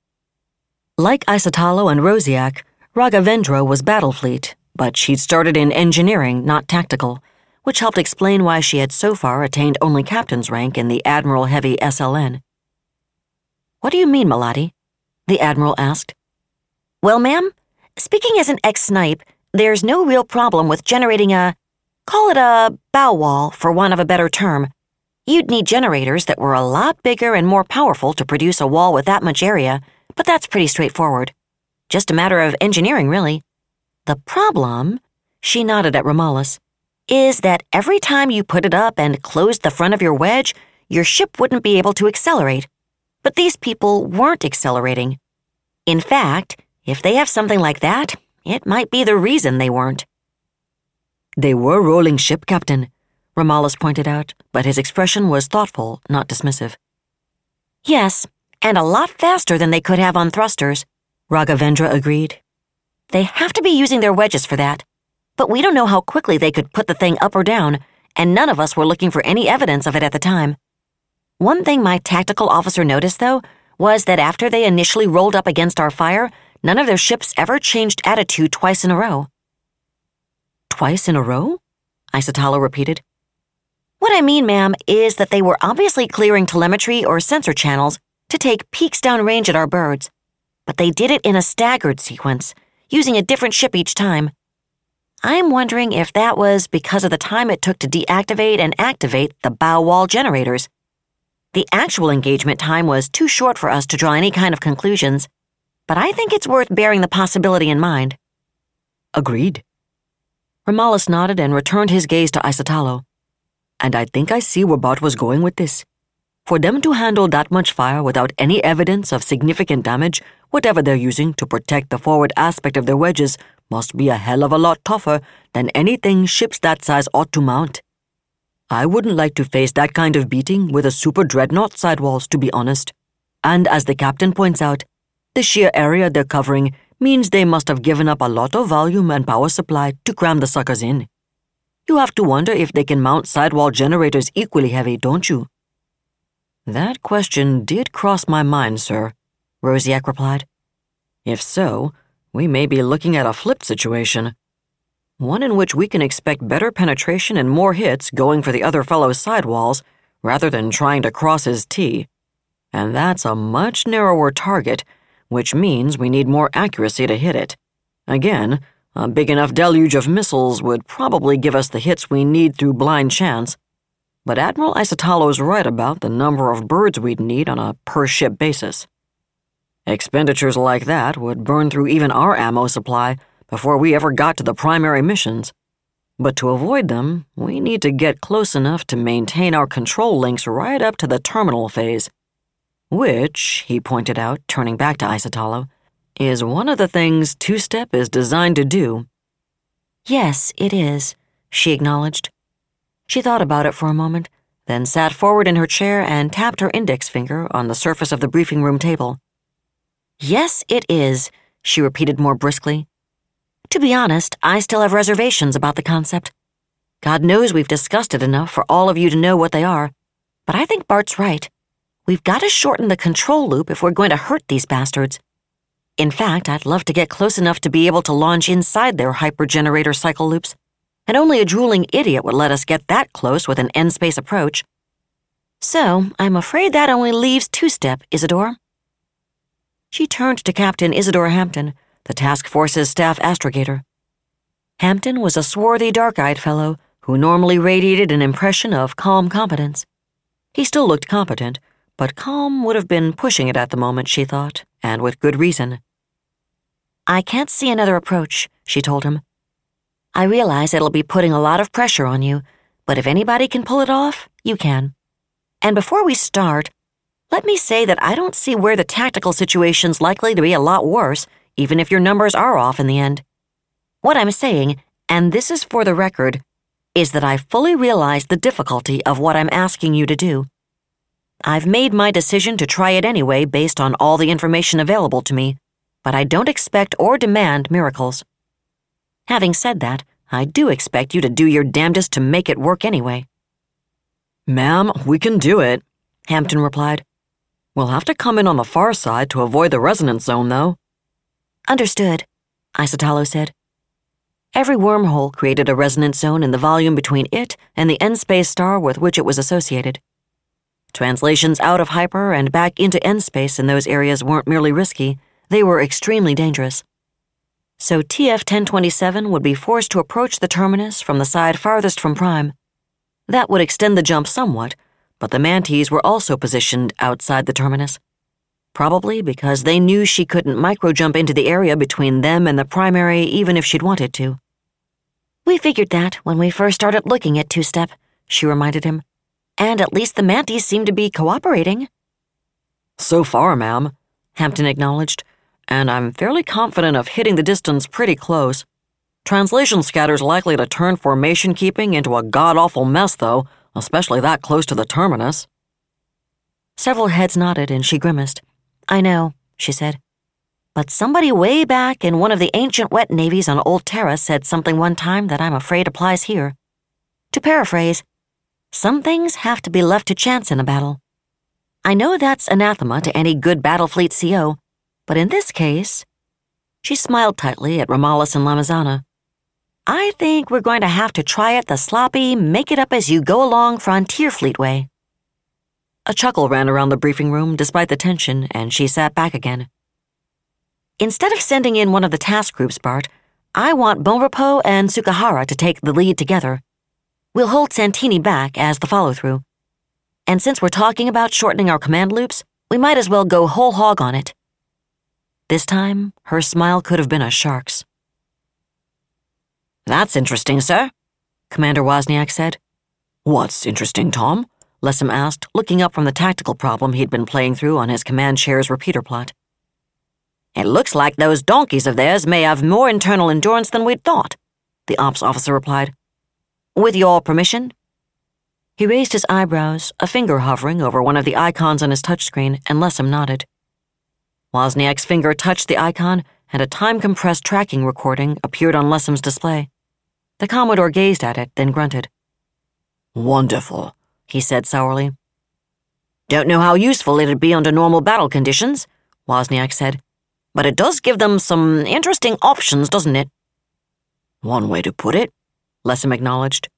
Like Isotalo and Rosiak, Raghavendra was Battlefleet, but she'd started in engineering, not tactical, which helped explain why she had so far attained only captain's rank in the Admiral Heavy SLN. What do you mean, Malati? The Admiral asked. Well, ma'am, speaking as an ex snipe, there's no real problem with generating a, call it a bow wall, for want of a better term. You'd need generators that were a lot bigger and more powerful to produce a wall with that much area, but that's pretty straightforward. Just a matter of engineering, really. The problem, she nodded at Romalis, is that every time you put it up and closed the front of your wedge, your ship wouldn't be able to accelerate. But these people weren't accelerating. In fact, if they have something like that, it might be the reason they weren't. They were rolling ship, Captain, Romalis pointed out, but his expression was thoughtful, not dismissive. Yes, and a lot faster than they could have on thrusters, Raghavendra agreed. They have to be using their wedges for that. But we don't know how quickly they could put the thing up or down, and none of us were looking for any evidence of it at the time. One thing my tactical officer noticed, though, was that after they initially rolled up against our fire, none of their ships ever changed attitude twice in a row. Twice in a row? Isotalo repeated. What I mean, ma'am, is that they were obviously clearing telemetry or sensor channels to take peeks downrange at our birds, but they did it in a staggered sequence, using a different ship each time. I'm wondering if that was because of the time it took to deactivate and activate the bow wall generators. The actual engagement time was too short for us to draw any kind of conclusions, but I think it's worth bearing the possibility in mind. Agreed. Romalis nodded and returned his gaze to Isotalo. And I think I see where Bart was going with this. For them to handle that much fire without any evidence of significant damage, whatever they're using to protect the forward aspect of their wedges, must be a hell of a lot tougher than anything ships that size ought to mount. I wouldn't like to face that kind of beating with a super dreadnought sidewalls, to be honest. And as the captain points out, the sheer area they're covering means they must have given up a lot of volume and power supply to cram the suckers in. You have to wonder if they can mount sidewall generators equally heavy, don't you? That question did cross my mind, sir, Rosiak replied. If so, we may be looking at a flipped situation. One in which we can expect better penetration and more hits going for the other fellow's sidewalls rather than trying to cross his T. And that's a much narrower target, which means we need more accuracy to hit it. Again, a big enough deluge of missiles would probably give us the hits we need through blind chance. But Admiral Isotalo's right about the number of birds we'd need on a per ship basis. Expenditures like that would burn through even our ammo supply before we ever got to the primary missions. But to avoid them, we need to get close enough to maintain our control links right up to the terminal phase. Which, he pointed out, turning back to Isotalo, is one of the things Two Step is designed to do. Yes, it is, she acknowledged. She thought about it for a moment, then sat forward in her chair and tapped her index finger on the surface of the briefing room table. Yes, it is, she repeated more briskly. To be honest, I still have reservations about the concept. God knows we've discussed it enough for all of you to know what they are, but I think Bart's right. We've got to shorten the control loop if we're going to hurt these bastards. In fact, I'd love to get close enough to be able to launch inside their hypergenerator cycle loops, and only a drooling idiot would let us get that close with an n-space approach. So, I'm afraid that only leaves two step, Isidore. She turned to Captain Isidore Hampton, the task force's staff astrogator. Hampton was a swarthy, dark eyed fellow who normally radiated an impression of calm competence. He still looked competent, but calm would have been pushing it at the moment, she thought, and with good reason. I can't see another approach, she told him. I realize it'll be putting a lot of pressure on you, but if anybody can pull it off, you can. And before we start, let me say that I don't see where the tactical situation's likely to be a lot worse, even if your numbers are off in the end. What I'm saying, and this is for the record, is that I fully realize the difficulty of what I'm asking you to do. I've made my decision to try it anyway based on all the information available to me, but I don't expect or demand miracles. Having said that, I do expect you to do your damnedest to make it work anyway. Ma'am, we can do it, Hampton replied. We'll have to come in on the far side to avoid the resonance zone, though. Understood, Isotalo said. Every wormhole created a resonance zone in the volume between it and the n-space star with which it was associated. Translations out of hyper and back into n-space in those areas weren't merely risky, they were extremely dangerous. So TF 1027 would be forced to approach the terminus from the side farthest from Prime. That would extend the jump somewhat, but the manties were also positioned outside the terminus. Probably because they knew she couldn't microjump into the area between them and the primary even if she'd wanted to. We figured that when we first started looking at two step, she reminded him. And at least the manties seem to be cooperating. So far, ma'am, Hampton acknowledged, and I'm fairly confident of hitting the distance pretty close. Translation scatter's likely to turn formation keeping into a god awful mess, though, especially that close to the terminus. Several heads nodded, and she grimaced. I know, she said. But somebody way back in one of the ancient wet navies on Old Terra said something one time that I'm afraid applies here. To paraphrase, some things have to be left to chance in a battle. I know that's anathema to any good Battlefleet CO, but in this case, she smiled tightly at Romalis and Lamazana. I think we're going to have to try it the sloppy, make it up as you go along Frontier Fleet way. A chuckle ran around the briefing room despite the tension, and she sat back again. Instead of sending in one of the task groups, Bart, I want Bonrepos and Tsukahara to take the lead together. We'll hold Santini back as the follow through. And since we're talking about shortening our command loops, we might as well go whole hog on it. This time, her smile could have been a shark's. That's interesting, sir, Commander Wozniak said. What's interesting, Tom? Lessem asked, looking up from the tactical problem he'd been playing through on his command chair's repeater plot. It looks like those donkeys of theirs may have more internal endurance than we'd thought, the ops officer replied. With your permission? He raised his eyebrows, a finger hovering over one of the icons on his touchscreen, and Lessem nodded. Wozniak's finger touched the icon, and a time compressed tracking recording appeared on Lessem's display. The Commodore gazed at it, then grunted. Wonderful, he said sourly. Don't know how useful it'd be under normal battle conditions, Wozniak said, but it does give them some interesting options, doesn't it? One way to put it, Lessem acknowledged.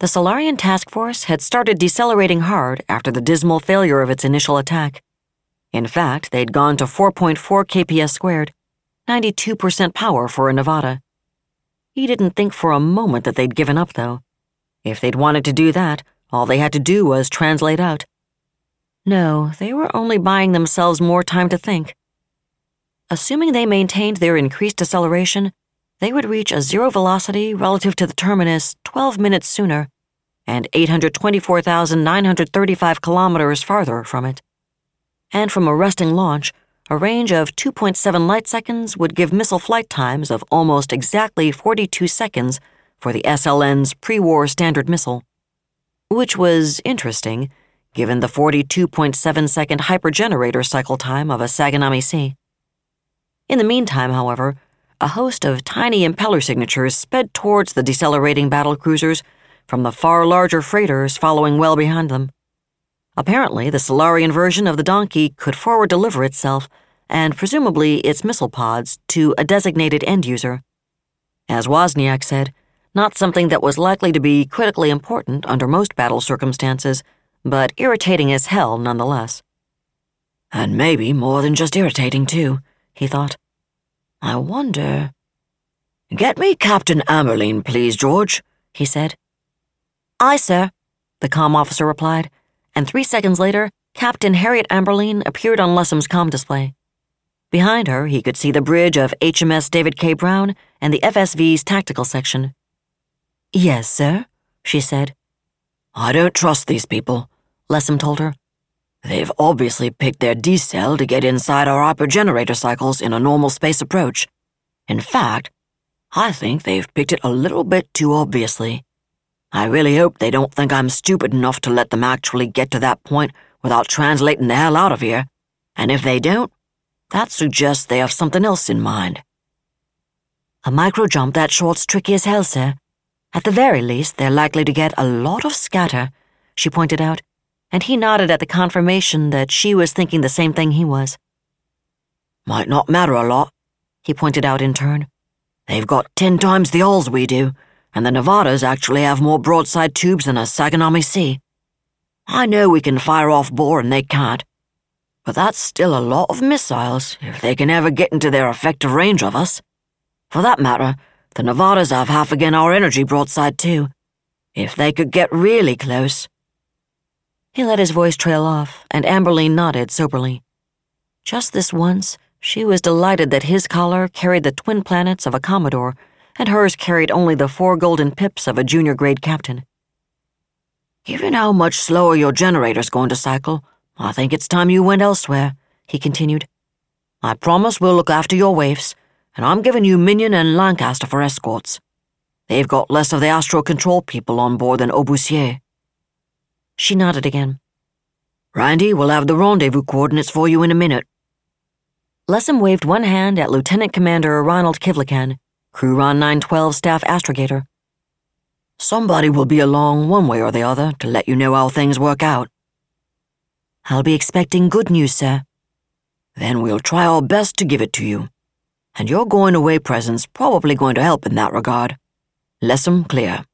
The Solarian task force had started decelerating hard after the dismal failure of its initial attack. In fact, they'd gone to 4.4 kps squared, 92% power for a Nevada. He didn't think for a moment that they'd given up, though. If they'd wanted to do that, all they had to do was translate out. No, they were only buying themselves more time to think. Assuming they maintained their increased deceleration, they would reach a zero velocity relative to the terminus 12 minutes sooner and 824,935 kilometers farther from it. And from a resting launch, a range of 2.7 light seconds would give missile flight times of almost exactly 42 seconds for the SLN's pre war standard missile. Which was interesting, given the 42.7 second hypergenerator cycle time of a Saganami C. In the meantime, however, a host of tiny impeller signatures sped towards the decelerating battle cruisers from the far larger freighters following well behind them. Apparently, the Solarian version of the Donkey could forward deliver itself, and presumably its missile pods, to a designated end user. As Wozniak said, not something that was likely to be critically important under most battle circumstances, but irritating as hell nonetheless. And maybe more than just irritating, too, he thought. I wonder. Get me Captain Amberline, please, George, he said. Aye, sir, the com officer replied, and three seconds later, Captain Harriet Amberline appeared on Lessem's com display. Behind her, he could see the bridge of HMS David K. Brown and the FSV's tactical section. Yes, sir, she said. I don't trust these people, Lessem told her. They've obviously picked their decel to get inside our hypergenerator cycles in a normal space approach. In fact, I think they've picked it a little bit too obviously. I really hope they don't think I'm stupid enough to let them actually get to that point without translating the hell out of here. And if they don't, that suggests they have something else in mind. A micro jump that short's tricky as hell, sir. At the very least, they're likely to get a lot of scatter, she pointed out and he nodded at the confirmation that she was thinking the same thing he was. Might not matter a lot, he pointed out in turn. They've got ten times the hulls we do, and the Nevadas actually have more broadside tubes than a Saganami C. I know we can fire off bore and they can't, but that's still a lot of missiles if they can ever get into their effective range of us. For that matter, the Nevadas have half again our energy broadside too. If they could get really close, he let his voice trail off, and Amberline nodded soberly. Just this once, she was delighted that his collar carried the twin planets of a Commodore, and hers carried only the four golden pips of a junior grade captain. Given how much slower your generator's going to cycle, I think it's time you went elsewhere, he continued. I promise we'll look after your waifs, and I'm giving you Minion and Lancaster for escorts. They've got less of the astro control people on board than Obusier. She nodded again. Randy we'll have the rendezvous coordinates for you in a minute. Lessem waved one hand at Lieutenant Commander Ronald Kivlikan, CruRon 912 staff astrogator. Somebody will be along one way or the other to let you know how things work out. I'll be expecting good news, sir. Then we'll try our best to give it to you. and your going away present's probably going to help in that regard. Lessem clear.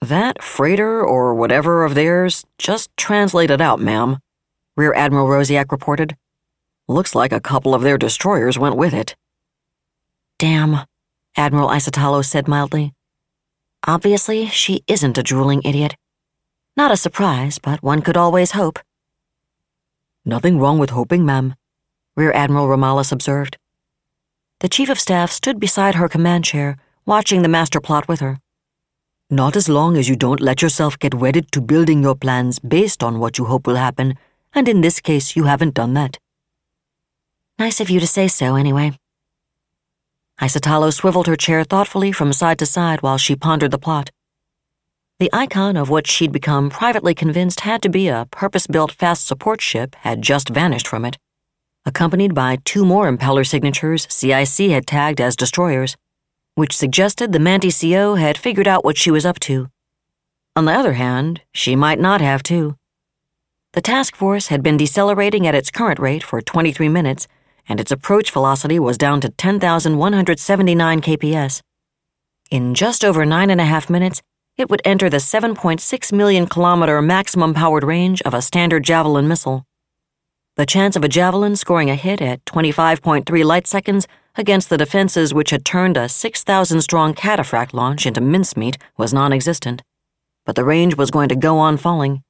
That freighter or whatever of theirs just translated out, ma'am, Rear Admiral Rosiak reported. Looks like a couple of their destroyers went with it. Damn, Admiral Isotalo said mildly. Obviously, she isn't a drooling idiot. Not a surprise, but one could always hope. Nothing wrong with hoping, ma'am, Rear Admiral Romalis observed. The Chief of Staff stood beside her command chair, watching the master plot with her. Not as long as you don't let yourself get wedded to building your plans based on what you hope will happen, and in this case, you haven't done that. Nice of you to say so, anyway. Isotalo swiveled her chair thoughtfully from side to side while she pondered the plot. The icon of what she'd become privately convinced had to be a purpose built fast support ship had just vanished from it accompanied by two more impeller signatures CIC had tagged as destroyers, which suggested the Manti CO had figured out what she was up to. On the other hand, she might not have too. The task force had been decelerating at its current rate for 23 minutes, and its approach velocity was down to 10,179 kps. In just over nine and a half minutes, it would enter the 7.6 million kilometer maximum powered range of a standard Javelin missile the chance of a javelin scoring a hit at 25.3 light seconds against the defenses which had turned a 6,000 strong cataphract launch into mincemeat was non existent. But the range was going to go on falling.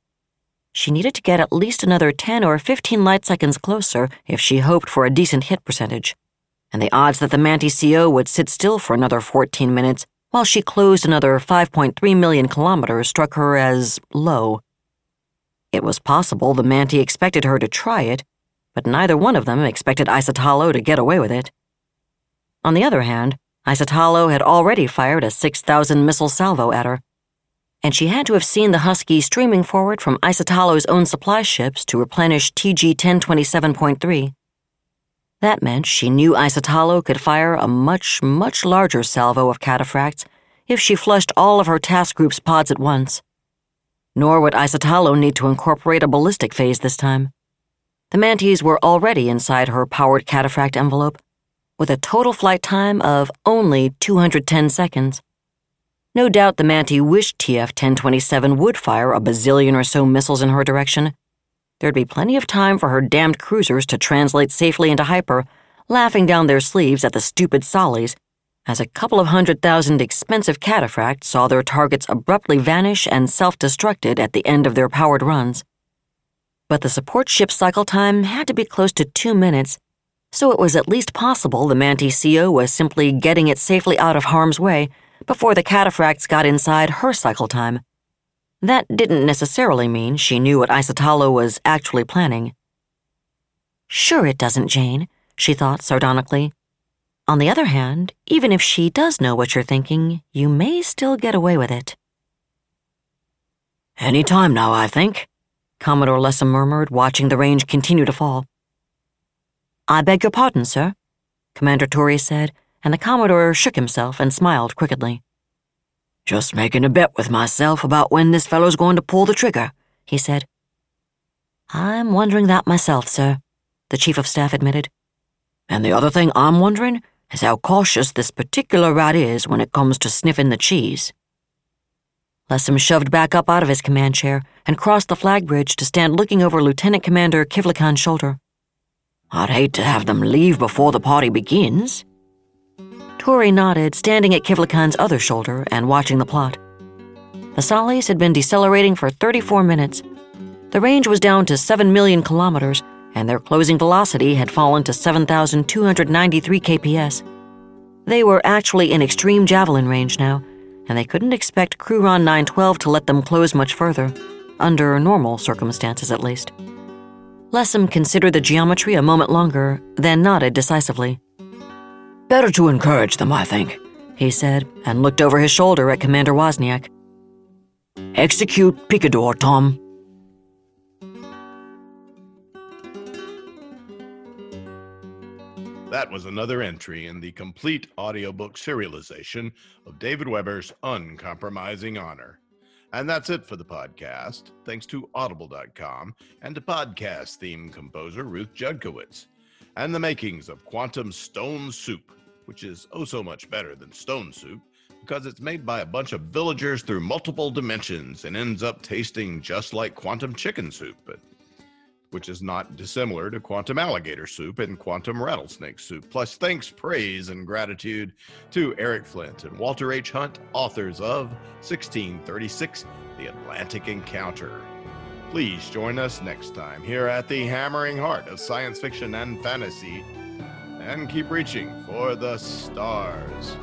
She needed to get at least another 10 or 15 light seconds closer if she hoped for a decent hit percentage. And the odds that the Manti CO would sit still for another 14 minutes while she closed another 5.3 million kilometers struck her as low. It was possible the Manti expected her to try it, but neither one of them expected Isotalo to get away with it. On the other hand, Isotalo had already fired a 6,000 missile salvo at her, and she had to have seen the Husky streaming forward from Isotalo's own supply ships to replenish TG 1027.3. That meant she knew Isotalo could fire a much, much larger salvo of cataphracts if she flushed all of her task group's pods at once nor would Isotalo need to incorporate a ballistic phase this time. The Manties were already inside her powered cataphract envelope, with a total flight time of only 210 seconds. No doubt the Manti wished TF 1027 would fire a bazillion or so missiles in her direction. There'd be plenty of time for her damned cruisers to translate safely into hyper, laughing down their sleeves at the stupid Sollies as a couple of hundred thousand expensive cataphracts saw their targets abruptly vanish and self destructed at the end of their powered runs. But the support ship's cycle time had to be close to two minutes, so it was at least possible the Manti CO was simply getting it safely out of harm's way before the cataphracts got inside her cycle time. That didn't necessarily mean she knew what Isotalo was actually planning. Sure it doesn't, Jane, she thought sardonically on the other hand, even if she does know what you're thinking, you may still get away with it. Any time now, I think, Commodore Lessem murmured, watching the range continue to fall. I beg your pardon, sir, Commander Torrey said, and the Commodore shook himself and smiled crookedly. Just making a bet with myself about when this fellow's going to pull the trigger, he said. I'm wondering that myself, sir, the Chief of Staff admitted. And the other thing I'm wondering is how cautious this particular rat is when it comes to sniffing the cheese. Lessem shoved back up out of his command chair and crossed the flag bridge to stand looking over Lieutenant Commander Kivlikan's shoulder. I'd hate to have them leave before the party begins. Torrey nodded, standing at Kivlikan's other shoulder and watching the plot. The Sollies had been decelerating for 34 minutes. The range was down to 7 million kilometers, and their closing velocity had fallen to 7,293 kps. They were actually in extreme javelin range now, and they couldn't expect Cruron 912 to let them close much further, under normal circumstances at least. Lessem considered the geometry a moment longer, then nodded decisively. Better to encourage them, I think, he said, and looked over his shoulder at Commander Wozniak. Execute Picador, Tom. That was another entry in the complete audiobook serialization of David Weber's Uncompromising Honor. And that's it for the podcast, thanks to Audible.com and to podcast theme composer Ruth Judkowitz. and the makings of quantum stone soup, which is oh so much better than stone soup because it's made by a bunch of villagers through multiple dimensions and ends up tasting just like quantum chicken soup, but which is not dissimilar to quantum alligator soup and quantum rattlesnake soup. Plus, thanks, praise, and gratitude to Eric Flint and Walter H. Hunt, authors of 1636 The Atlantic Encounter. Please join us next time here at the hammering heart of science fiction and fantasy, and keep reaching for the stars.